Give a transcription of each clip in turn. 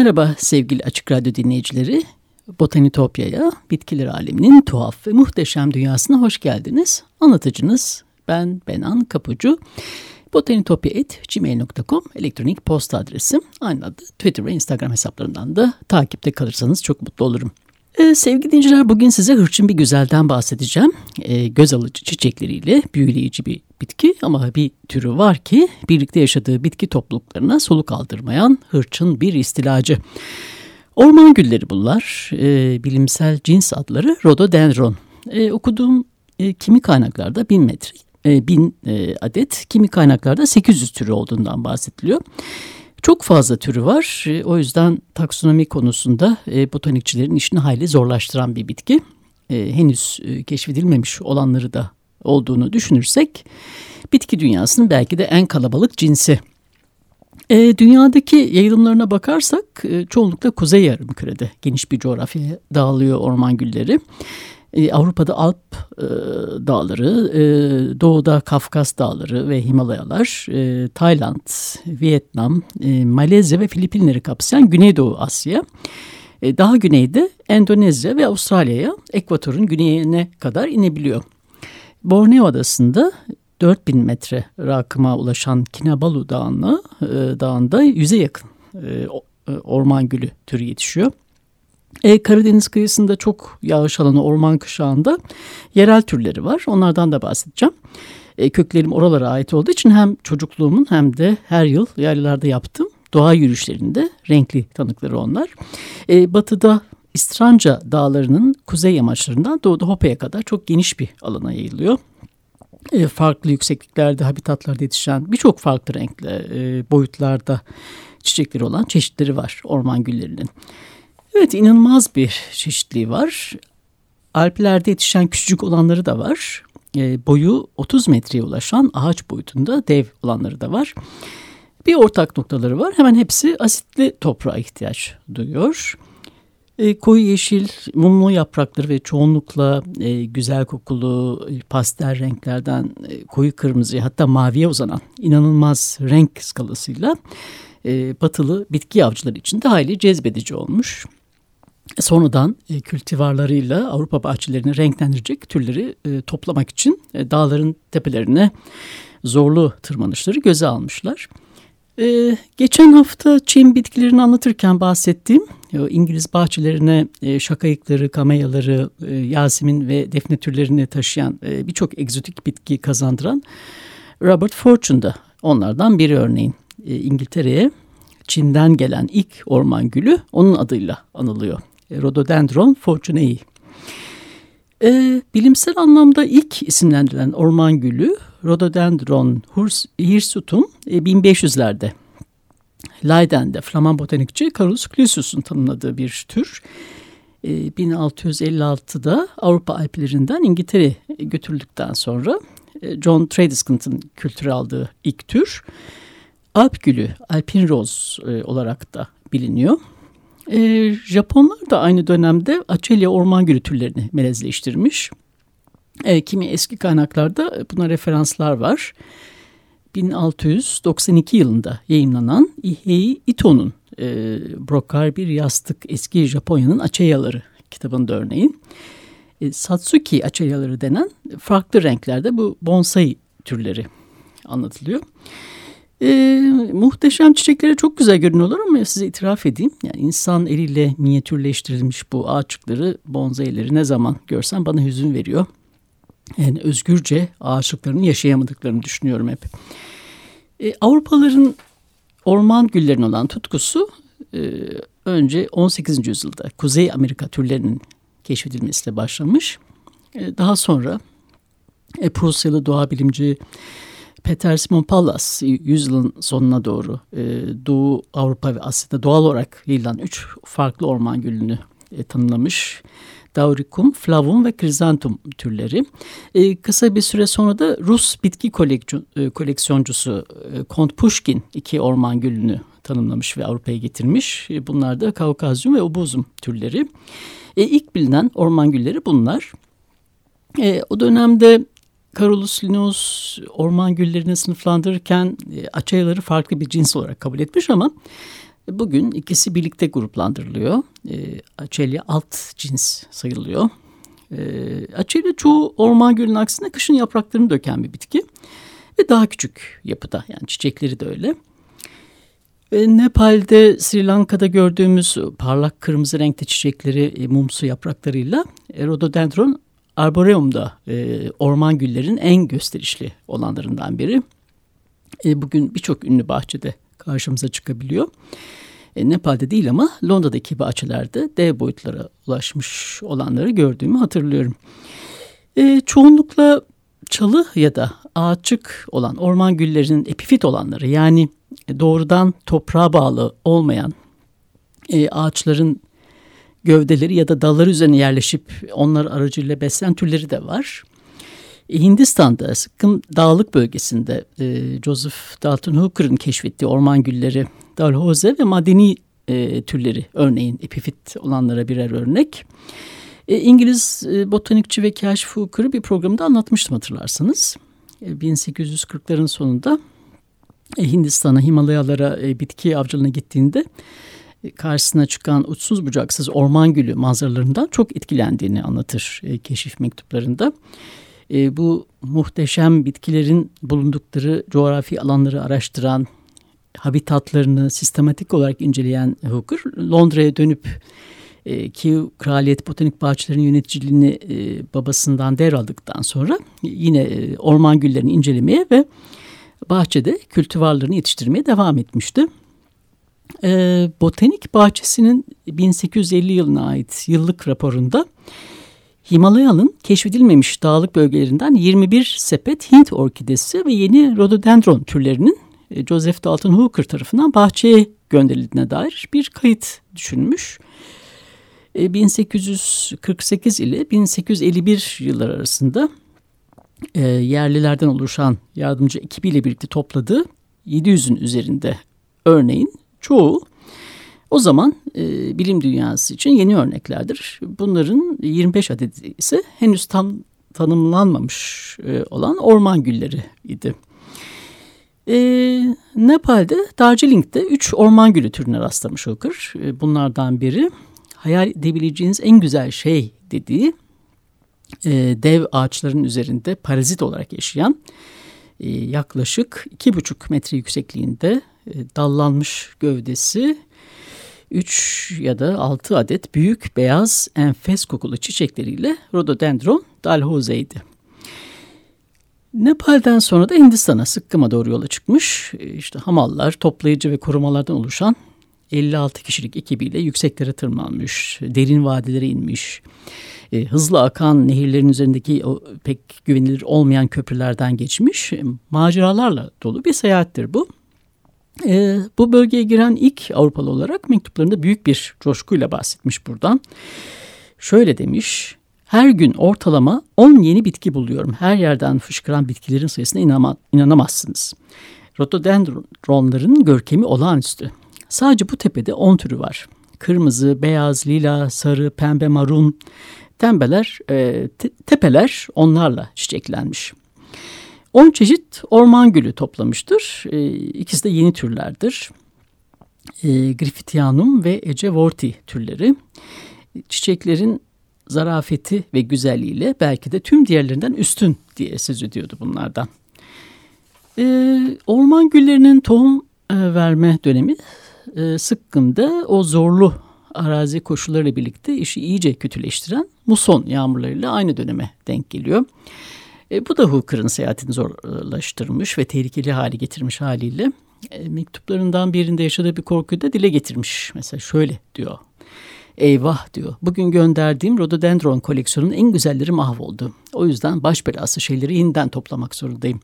Merhaba sevgili Açık Radyo dinleyicileri. Botanitopya'ya, bitkiler aleminin tuhaf ve muhteşem dünyasına hoş geldiniz. Anlatıcınız ben Benan Kapucu. Botanitopya.gmail.com elektronik posta adresim. Aynı adı Twitter ve Instagram hesaplarından da takipte kalırsanız çok mutlu olurum. Ee, sevgili dinciler bugün size hırçın bir güzelden bahsedeceğim. Ee, göz alıcı çiçekleriyle büyüleyici bir bitki ama bir türü var ki birlikte yaşadığı bitki topluluklarına soluk aldırmayan hırçın bir istilacı. Orman gülleri bunlar. Ee, bilimsel cins adları rhododendron. Ee, okuduğum e, kimi kaynaklarda bin metre, e, bin e, adet, kimi kaynaklarda 800 türü olduğundan bahsediliyor. Çok fazla türü var. E, o yüzden taksonomi konusunda e, botanikçilerin işini hayli zorlaştıran bir bitki. E, henüz e, keşfedilmemiş olanları da olduğunu düşünürsek bitki dünyasının belki de en kalabalık cinsi. E, dünyadaki yayılımlarına bakarsak e, çoğunlukla kuzey yarımkürede geniş bir coğrafyaya dağılıyor orman gülleri. E, Avrupa'da Alp e, dağları, e, doğuda Kafkas dağları ve Himalayalar, e, Tayland, Vietnam, e, Malezya ve Filipinleri kapsayan Güneydoğu Asya. E, daha güneyde Endonezya ve Avustralya'ya ekvatorun güneyine kadar inebiliyor. Borneo Adası'nda 4000 metre rakıma ulaşan Kinabalu Dağı'nda, e, dağında yüze yakın e, e, orman gülü türü yetişiyor. E, Karadeniz kıyısında çok yağış alanı orman kışağında yerel türleri var. Onlardan da bahsedeceğim. E, köklerim oralara ait olduğu için hem çocukluğumun hem de her yıl yerlerde yaptığım doğa yürüyüşlerinde renkli tanıkları onlar. E, batıda İstranca dağlarının kuzey yamaçlarından doğuda Hopa'ya kadar çok geniş bir alana yayılıyor. E, farklı yüksekliklerde, habitatlarda yetişen birçok farklı renkle, e, boyutlarda çiçekleri olan çeşitleri var orman güllerinin. Evet inanılmaz bir çeşitliği var. Alplerde yetişen küçücük olanları da var. E, boyu 30 metreye ulaşan ağaç boyutunda dev olanları da var. Bir ortak noktaları var. Hemen hepsi asitli toprağa ihtiyaç duyuyor. E, koyu yeşil, mumlu yaprakları ve çoğunlukla e, güzel kokulu e, pastel renklerden e, koyu kırmızıya hatta maviye uzanan inanılmaz renk skalasıyla e, batılı bitki avcıları için de hayli cezbedici olmuş. Sonradan e, kültivarlarıyla Avrupa bahçelerini renklendirecek türleri e, toplamak için e, dağların tepelerine zorlu tırmanışları göze almışlar. Ee, geçen hafta çim bitkilerini anlatırken bahsettiğim İngiliz bahçelerine e, şakayıkları, kameyaları, e, yasemin ve defne türlerini taşıyan e, birçok egzotik bitki kazandıran Robert Fortune da onlardan biri örneğin. E, İngiltere'ye Çin'den gelen ilk orman gülü onun adıyla anılıyor. E, Rhododendron fortunei. E, bilimsel anlamda ilk isimlendirilen orman gülü Rhododendron hirsutum e, 1500'lerde Leiden'de Flaman botanikçi Carolus Clusius'un tanımladığı bir tür. E, 1656'da Avrupa Alplerinden İngiltere götürüldükten sonra e, John Tradescant'ın kültürü aldığı ilk tür. Alp gülü, Alpin Rose e, olarak da biliniyor. E, Japonlar da aynı dönemde Açelya orman gülü türlerini melezleştirmiş. E, kimi eski kaynaklarda buna referanslar var. 1692 yılında yayınlanan Ihei Ito'nun e, Brokar bir yastık eski Japonya'nın açayaları kitabında örneğin. E, Satsuki açayaları denen farklı renklerde bu bonsai türleri anlatılıyor. E, muhteşem çiçekleri çok güzel görünüyorlar ama size itiraf edeyim. Yani insan eliyle minyatürleştirilmiş bu ağaçlıkları, bonsaileri ne zaman görsem bana hüzün veriyor. Yani özgürce ağaçlıklarını yaşayamadıklarını düşünüyorum hep. E, Avrupalıların orman güllerine olan tutkusu e, önce 18. yüzyılda Kuzey Amerika türlerinin keşfedilmesiyle başlamış. E, daha sonra e, Prusyalı doğa bilimci Peter Simon Pallas yüzyılın sonuna doğru e, Doğu Avrupa ve Asya'da doğal olarak yayılan üç farklı orman gülünü e, tanımlamış. Dauricum, Flavum ve Krizantum türleri. E, kısa bir süre sonra da Rus bitki e, koleksiyoncusu e, Kont Pushkin iki orman gülünü tanımlamış ve Avrupa'ya getirmiş. E, bunlar da Kaukazyum ve Ubuzum türleri. E, ilk bilinen orman gülleri bunlar. E, o dönemde Carolus Linnaeus orman güllerini sınıflandırırken e, açayaları farklı bir cins olarak kabul etmiş ama bugün ikisi birlikte gruplandırılıyor. E, Açelya alt cins sayılıyor. E, Açelya çoğu orman gülünün aksine kışın yapraklarını döken bir bitki ve daha küçük yapıda yani çiçekleri de öyle. E, Nepal'de, Sri Lanka'da gördüğümüz parlak kırmızı renkte çiçekleri e, mumsu yapraklarıyla Rhododendron arboreumda e, orman güllerin en gösterişli olanlarından biri. E, bugün birçok ünlü bahçede karşımıza çıkabiliyor. E, Nepal'de değil ama Londra'daki bahçelerde dev boyutlara ulaşmış olanları gördüğümü hatırlıyorum. E, çoğunlukla çalı ya da ağaççık olan orman güllerinin epifit olanları yani doğrudan toprağa bağlı olmayan e, ağaçların gövdeleri ya da dalları üzerine yerleşip onlar aracıyla beslen türleri de var. E, Hindistan'da sıkım dağlık bölgesinde e, Joseph Dalton Hooker'ın keşfettiği orman gülleri dalhoze ve madeni e, türleri örneğin epifit olanlara birer örnek. E, İngiliz e, botanikçi ve keşif Hooker'ı bir programda anlatmıştım hatırlarsanız. E, 1840'ların sonunda e, Hindistan'a, Himalayalara e, bitki avcılığına gittiğinde karşısına çıkan uçsuz bucaksız orman gülü manzaralarından çok etkilendiğini anlatır e, keşif mektuplarında. E, bu muhteşem bitkilerin bulundukları coğrafi alanları araştıran, habitatlarını sistematik olarak inceleyen Hooker, Londra'ya dönüp e, Kew Kraliyet Botanik Bahçelerinin yöneticiliğini e, babasından devraldıktan sonra yine e, orman güllerini incelemeye ve bahçede kültivarlarını yetiştirmeye devam etmişti. E, Botanik Bahçesi'nin 1850 yılına ait yıllık raporunda Himalaya'nın keşfedilmemiş dağlık bölgelerinden 21 sepet Hint orkidesi ve yeni rhododendron türlerinin e, Joseph Dalton Hooker tarafından bahçeye gönderildiğine dair bir kayıt düşünmüş. 1848 e, ile 1851 yıllar arasında e, yerlilerden oluşan yardımcı ekibiyle birlikte topladığı 700'ün üzerinde örneğin çoğu o zaman e, bilim dünyası için yeni örneklerdir. Bunların 25 adedi ise henüz tam tanımlanmamış e, olan orman gülleri idi. E, Nepal'de Darjeeling'de 3 orman gülü türüne rastlamış Hooker. E, bunlardan biri hayal edebileceğiniz en güzel şey dediği e, dev ağaçların üzerinde parazit olarak yaşayan e, yaklaşık 2,5 metre yüksekliğinde e, dallanmış gövdesi 3 ya da 6 adet büyük beyaz enfes kokulu çiçekleriyle Rhododendron dalhoze'ydi. Nepal'den sonra da Hindistan'a Sıkkım'a doğru yola çıkmış. E, işte hamallar, toplayıcı ve korumalardan oluşan 56 kişilik ekibiyle yükseklere tırmanmış, derin vadilere inmiş. E, hızlı akan nehirlerin üzerindeki o pek güvenilir olmayan köprülerden geçmiş. maceralarla dolu bir seyahattir bu. E, bu bölgeye giren ilk Avrupalı olarak mektuplarında büyük bir coşkuyla bahsetmiş buradan. Şöyle demiş, her gün ortalama 10 yeni bitki buluyorum. Her yerden fışkıran bitkilerin sayısına inanma, inanamazsınız. Rhododendronların görkemi olağanüstü. Sadece bu tepede 10 türü var. Kırmızı, beyaz, lila, sarı, pembe, marun. Tembeler, e, te, tepeler onlarla çiçeklenmiş. 10 çeşit orman gülü toplamıştır. E, ikisi de yeni türlerdir. E, Griffithianum ve Ecevorti türleri. Çiçeklerin zarafeti ve güzelliğiyle belki de tüm diğerlerinden üstün diye söz ediyordu bunlardan. E, orman güllerinin tohum e, verme dönemi e, Sıkkın'da o zorlu arazi koşullarıyla birlikte işi iyice kötüleştiren muson yağmurlarıyla aynı döneme denk geliyor. E, bu da Hooker'ın seyahatini zorlaştırmış ve tehlikeli hale getirmiş haliyle. E, mektuplarından birinde yaşadığı bir korkuyu da dile getirmiş. Mesela şöyle diyor. Eyvah diyor. Bugün gönderdiğim rododendron koleksiyonunun en güzelleri mahvoldu. O yüzden baş belası şeyleri yeniden toplamak zorundayım.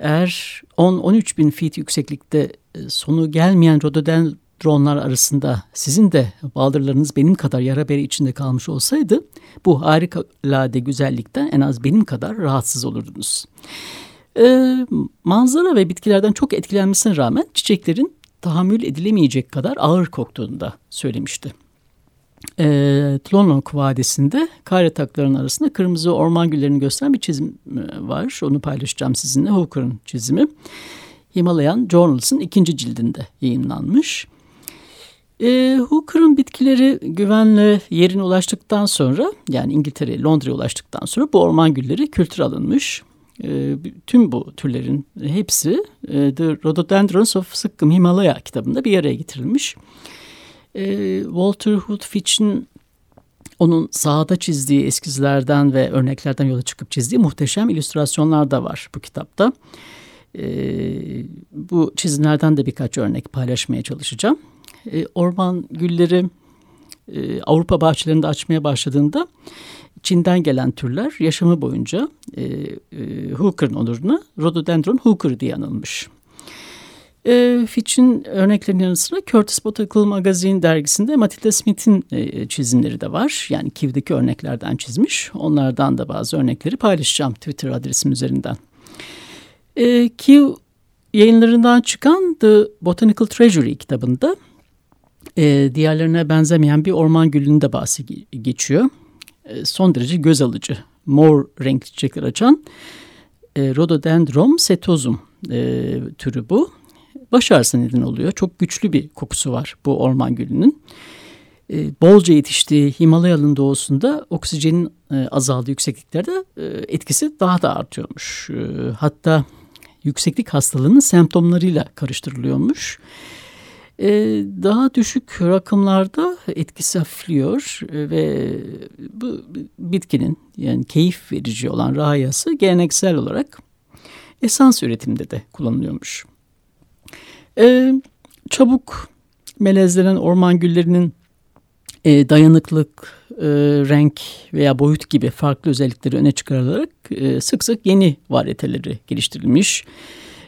Eğer 10-13 bin feet yükseklikte e, sonu gelmeyen rododendronlar arasında sizin de baldırlarınız benim kadar yara bere içinde kalmış olsaydı bu harikulade güzellikten en az benim kadar rahatsız olurdunuz. Ee, manzara ve bitkilerden çok etkilenmesine rağmen çiçeklerin tahammül edilemeyecek kadar ağır koktuğunu da söylemişti. E, Tlonok Vadisi'nde kar yataklarının arasında kırmızı orman güllerini gösteren bir çizim e, var. Onu paylaşacağım sizinle. Hooker'ın çizimi. Himalayan Journals'ın ikinci cildinde yayınlanmış. E, Hooker'ın bitkileri güvenle yerine ulaştıktan sonra yani İngiltere, Londra'ya ulaştıktan sonra bu orman gülleri kültür alınmış. E, tüm bu türlerin hepsi e, The Rhododendrons of Sikkim Himalaya kitabında bir araya getirilmiş. E, Walter Hood Fitch'in onun sahada çizdiği eskizlerden ve örneklerden yola çıkıp çizdiği muhteşem illüstrasyonlar da var bu kitapta. E, bu çizimlerden de birkaç örnek paylaşmaya çalışacağım. E, orman gülleri e, Avrupa bahçelerinde açmaya başladığında Çin'den gelen türler yaşamı boyunca e, e, Hooker'ın onuruna Rhododendron Hooker diye anılmış. E, Fitch'in örneklerinin yanı sıra Curtis Botanical Magazine dergisinde Matilda Smith'in e, çizimleri de var. Yani Kiv'deki örneklerden çizmiş. Onlardan da bazı örnekleri paylaşacağım Twitter adresim üzerinden. E, Kiv yayınlarından çıkan The Botanical Treasury kitabında e, diğerlerine benzemeyen bir orman gülünün de bahsi geçiyor. E, son derece göz alıcı, mor renkli çiçekler açan e, Rhododendron setosum e, türü bu baş neden oluyor. Çok güçlü bir kokusu var bu orman gülünün. E, bolca yetiştiği Himalayalı'nın doğusunda oksijenin e, azaldığı yüksekliklerde e, etkisi daha da artıyormuş. E, hatta yükseklik hastalığının semptomlarıyla karıştırılıyormuş. E, daha düşük rakımlarda etkisi hafifliyor e, ve bu bitkinin yani keyif verici olan rahayası geleneksel olarak esans üretiminde de kullanılıyormuş. E, çabuk melezlenen orman güllerinin e, dayanıklık, e, renk veya boyut gibi farklı özellikleri öne çıkarılarak e, sık sık yeni varyeteleri geliştirilmiş.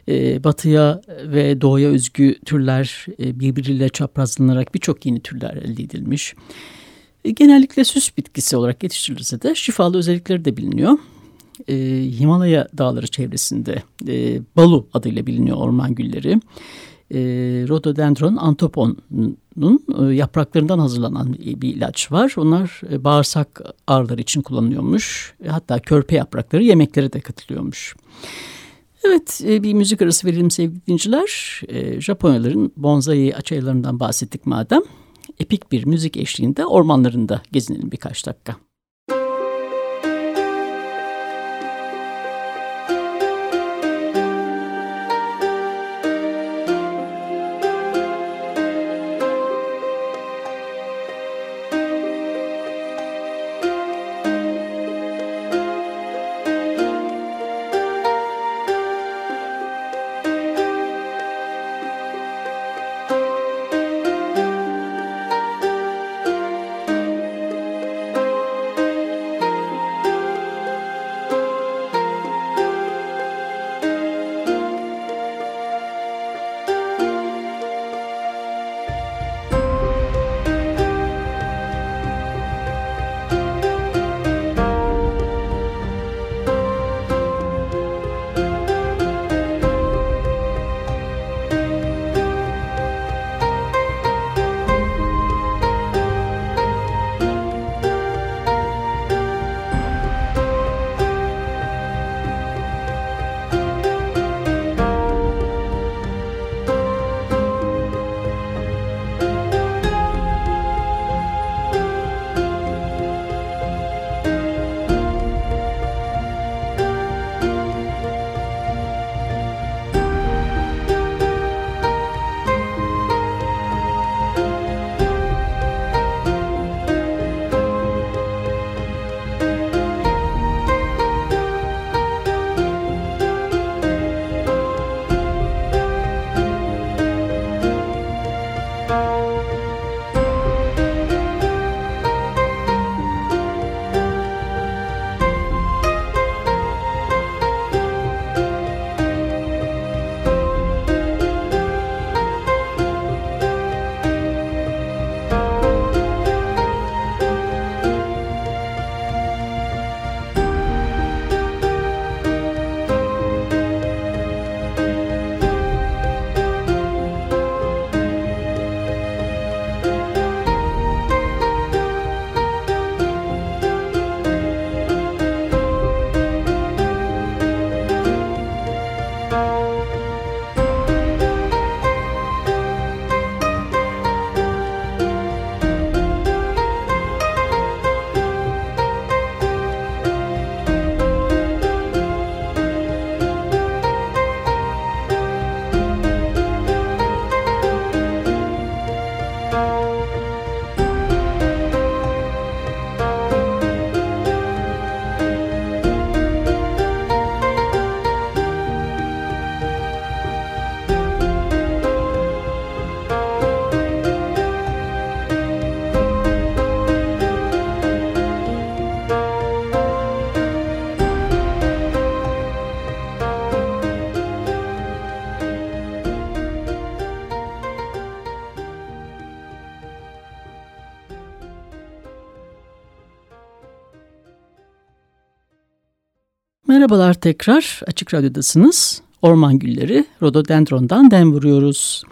E, batıya ve doğuya özgü türler e, birbiriyle çaprazlanarak birçok yeni türler elde edilmiş. E, genellikle süs bitkisi olarak yetiştirilirse de şifalı özellikleri de biliniyor. E, Himalaya dağları çevresinde e, balu adıyla biliniyor orman gülleri e, Rhododendron antoponun e, yapraklarından hazırlanan bir ilaç var. Onlar e, bağırsak ağrıları için kullanılıyormuş. E, hatta körpe yaprakları yemeklere de katılıyormuş. Evet e, bir müzik arası verelim sevgili dinciler. E, Japonyaların bonsai açaylarından bahsettik madem. Epik bir müzik eşliğinde ormanlarında gezinelim birkaç dakika. Merhabalar tekrar Açık Radyo'dasınız. Orman Gülleri Rhododendron'dan dem vuruyoruz.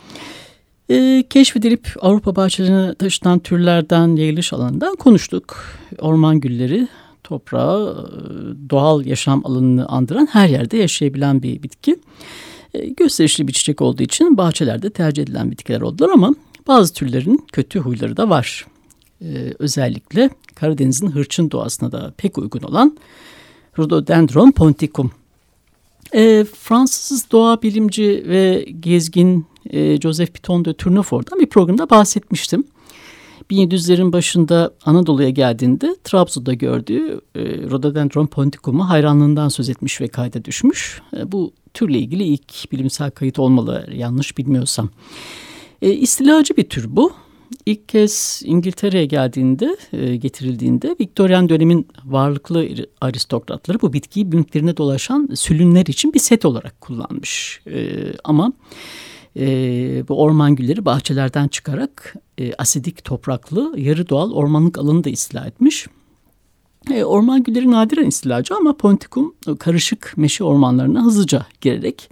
Ee, keşfedilip Avrupa bahçelerine taşınan türlerden yayılış alanından konuştuk. Orman gülleri toprağı e, doğal yaşam alanını andıran her yerde yaşayabilen bir bitki. Ee, gösterişli bir çiçek olduğu için bahçelerde tercih edilen bitkiler oldular ama bazı türlerin kötü huyları da var. Ee, özellikle Karadeniz'in hırçın doğasına da pek uygun olan Rhododendron ponticum. E, Fransız doğa bilimci ve gezgin e, Joseph Piton de Tournefort'dan bir programda bahsetmiştim. 1700'lerin başında Anadolu'ya geldiğinde Trabzon'da gördüğü e, Rhododendron ponticum'u hayranlığından söz etmiş ve kayda düşmüş. E, bu türle ilgili ilk bilimsel kayıt olmalı yanlış bilmiyorsam. E, istilacı bir tür bu ilk kez İngiltere'ye geldiğinde, e, getirildiğinde Viktoryan dönemin varlıklı aristokratları bu bitkiyi mülklerine dolaşan sülünler için bir set olarak kullanmış. E, ama e, bu orman gülleri bahçelerden çıkarak e, asidik topraklı yarı doğal ormanlık alanı da istila etmiş. E, orman gülleri nadiren istilacı ama Ponticum karışık meşe ormanlarına hızlıca girerek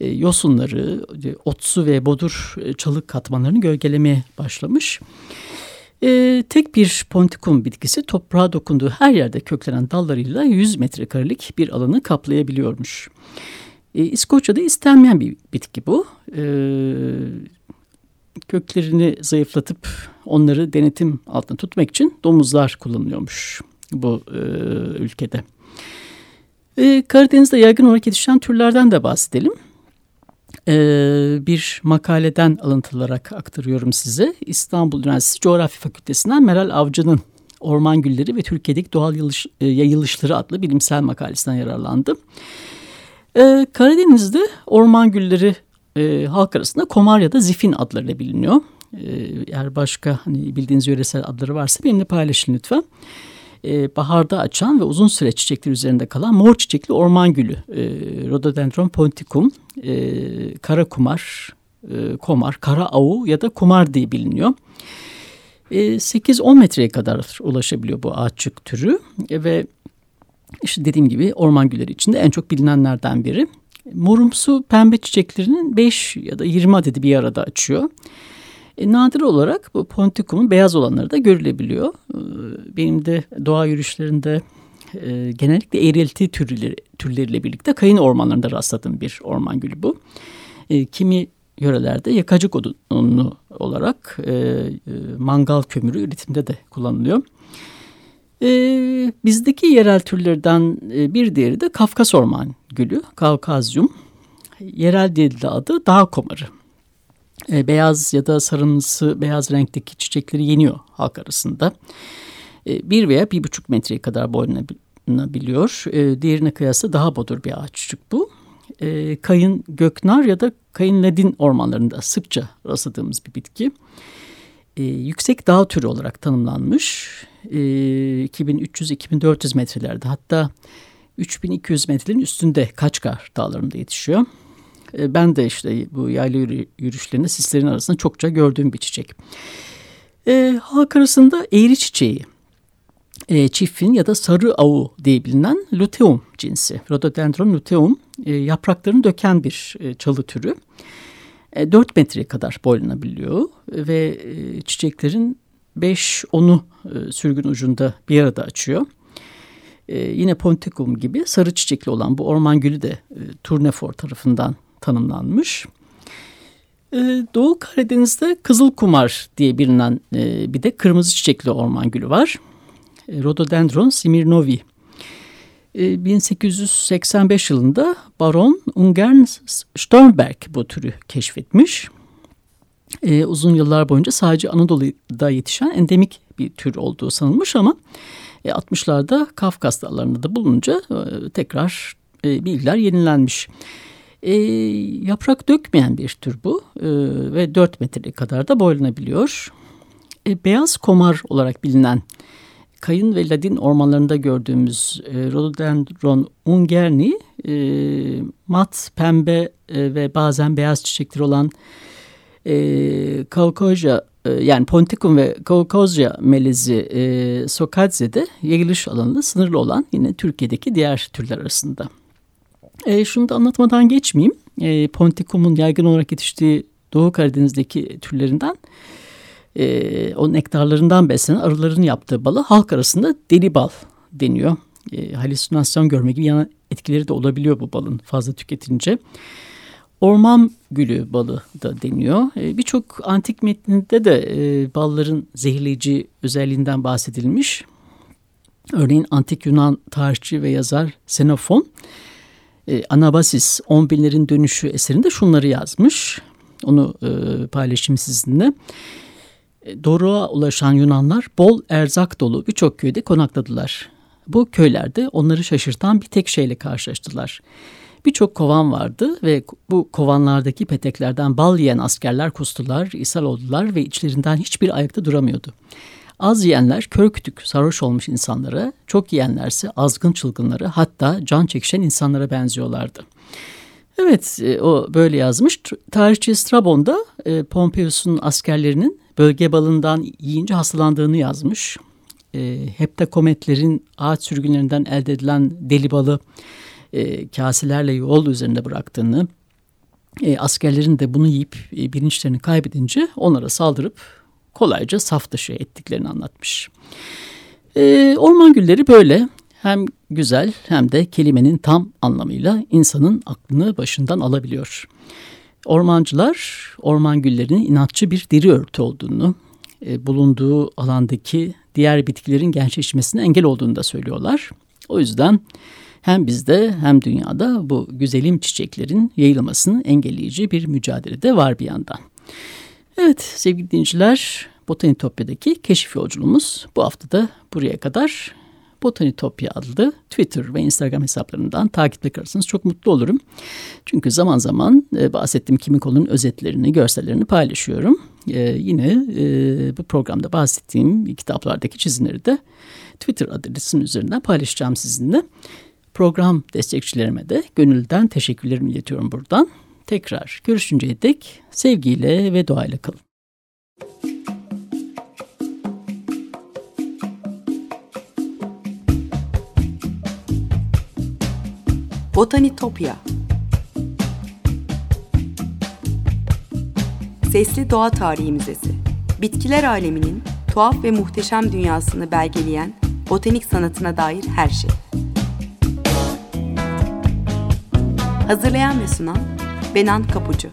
e, yosunları, e, otsu ve bodur e, çalık katmanlarını gölgelemeye başlamış. E, tek bir pontikum bitkisi toprağa dokunduğu her yerde köklenen dallarıyla 100 metrekarelik bir alanı kaplayabiliyormuş. E, İskoçya'da istenmeyen bir bitki bu. E, köklerini zayıflatıp onları denetim altında tutmak için domuzlar kullanılıyormuş bu e, ülkede. E, Karadeniz'de yaygın olarak yetişen türlerden de bahsedelim bir makaleden alıntılarak aktarıyorum size. İstanbul Üniversitesi Coğrafya Fakültesinden Meral Avcı'nın Orman Gülleri ve Türkiye'deki Doğal Yayılış, e, Yayılışları adlı bilimsel makalesinden yararlandı. E, Karadeniz'de orman gülleri e, halk arasında komar ya da zifin adlarıyla biliniyor. E, eğer başka hani bildiğiniz yöresel adları varsa benimle paylaşın lütfen e, baharda açan ve uzun süre çiçekler üzerinde kalan mor çiçekli orman gülü. E, Rhododendron ponticum, e, kara kumar, e, komar, kara avu ya da kumar diye biliniyor. E, 8-10 metreye kadar ulaşabiliyor bu ağaççık türü e, ve işte dediğim gibi orman gülleri içinde en çok bilinenlerden biri. Morumsu pembe çiçeklerinin 5 ya da 20 adedi bir arada açıyor. E, nadir olarak bu ponticumun beyaz olanları da görülebiliyor. E, benim de doğa yürüyüşlerinde e, genellikle eğrelti türleri, türleriyle birlikte kayın ormanlarında rastladığım bir orman gülü bu. E, kimi yörelerde yakacık odunu olarak e, e, mangal kömürü üretimde de kullanılıyor. E, bizdeki yerel türlerden e, bir diğeri de Kafkas orman gülü, Kavkazyum. Yerel dilde adı dağ komarı e, beyaz ya da sarımsı beyaz renkteki çiçekleri yeniyor halk arasında. E, bir veya bir buçuk metreye kadar boylanabiliyor. E, diğerine kıyasla daha bodur bir ağaççık bu. E, kayın göknar ya da kayın ledin ormanlarında sıkça rastladığımız bir bitki. E, yüksek dağ türü olarak tanımlanmış. E, 2300-2400 metrelerde hatta 3200 metrenin üstünde Kaçkar dağlarında yetişiyor. E, ben de işte bu yayla yürüyüşlerinde sislerin arasında çokça gördüğüm bir çiçek. E, halk arasında eğri çiçeği, e, çiftfin ya da sarı avu diye bilinen luteum cinsi. Rhododendron luteum e, yapraklarını döken bir e, çalı türü. E, 4 metreye kadar boylanabiliyor ve e, çiçeklerin 5-10'u e, sürgün ucunda bir arada açıyor. E, yine ponticum gibi sarı çiçekli olan bu orman gülü de e, Tournefor tarafından tanımlanmış. Ee, Doğu Karadeniz'de Kızıl Kumar diye bilinen e, bir de kırmızı çiçekli orman gülü var. E, Rhododendron Smirnovi. 1885 e, yılında Baron Ungern Sternberg bu türü keşfetmiş. uzun yıllar boyunca sadece Anadolu'da yetişen endemik bir tür olduğu sanılmış ama 60'larda Kafkas dağlarında da bulununca tekrar bilgiler yenilenmiş. E, yaprak dökmeyen bir tür bu e, ve 4 metre kadar da boylanabiliyor. E, beyaz komar olarak bilinen Kayın ve Ladin ormanlarında gördüğümüz e, Rhododendron ungerni e, mat, pembe e, ve bazen beyaz çiçekleri olan E, Kaukozya e, yani Ponticum ve Kaukozya melezi e, Sokadze'de yayılış alanı sınırlı olan yine Türkiye'deki diğer türler arasında. E, şunu da anlatmadan geçmeyeyim. E, Ponticum'un yaygın olarak yetiştiği Doğu Karadeniz'deki türlerinden e, o nektarlarından beslenen arıların yaptığı balı halk arasında deli bal deniyor. E, halüsinasyon görme gibi yan etkileri de olabiliyor bu balın fazla tüketince. Orman gülü balı da deniyor. E, Birçok antik metninde de e, balların zehirleyici özelliğinden bahsedilmiş. Örneğin antik Yunan tarihçi ve yazar Xenofon e, Anabasis 10 binlerin dönüşü eserinde şunları yazmış. Onu e, paylaşayım sizinle. E, Doğruğa ulaşan Yunanlar bol erzak dolu birçok köyde konakladılar. Bu köylerde onları şaşırtan bir tek şeyle karşılaştılar. Birçok kovan vardı ve bu kovanlardaki peteklerden bal yiyen askerler kustular, ishal oldular ve içlerinden hiçbir ayakta duramıyordu. Az yiyenler kör kütük sarhoş olmuş insanlara, çok yiyenlerse azgın çılgınlara hatta can çekişen insanlara benziyorlardı. Evet e, o böyle yazmış. Tarihçi Strabon da e, Pompeius'un askerlerinin bölge balından yiyince hastalandığını yazmış. E, heptakometlerin ağaç sürgünlerinden elde edilen deli balı kaselerle yol üzerinde bıraktığını, askerlerin de bunu yiyip bilinçlerini kaybedince onlara saldırıp kolayca saf dışı ettiklerini anlatmış. E, orman gülleri böyle hem güzel hem de kelimenin tam anlamıyla insanın aklını başından alabiliyor. Ormancılar orman güllerinin inatçı bir deri örtü olduğunu, e, bulunduğu alandaki diğer bitkilerin gençleşmesine engel olduğunu da söylüyorlar. O yüzden hem bizde hem dünyada bu güzelim çiçeklerin yayılmasını engelleyici bir mücadele de var bir yandan. Evet sevgili dinleyiciler Botanitopya'daki keşif yolculuğumuz bu hafta da buraya kadar. Botanitopya adlı Twitter ve Instagram hesaplarından takipte kalırsanız çok mutlu olurum. Çünkü zaman zaman e, bahsettiğim Kimiko'nun özetlerini, görsellerini paylaşıyorum. E, yine e, bu programda bahsettiğim kitaplardaki çizimleri de Twitter adresim üzerinden paylaşacağım sizinle. Program destekçilerime de gönülden teşekkürlerimi iletiyorum buradan. Tekrar görüşünceye dek sevgiyle ve doğayla kalın. Botanitopya Sesli Doğa Tarihi Müzesi Bitkiler aleminin tuhaf ve muhteşem dünyasını belgeleyen botanik sanatına dair her şey. Hazırlayan ve sunan Benan Kapucu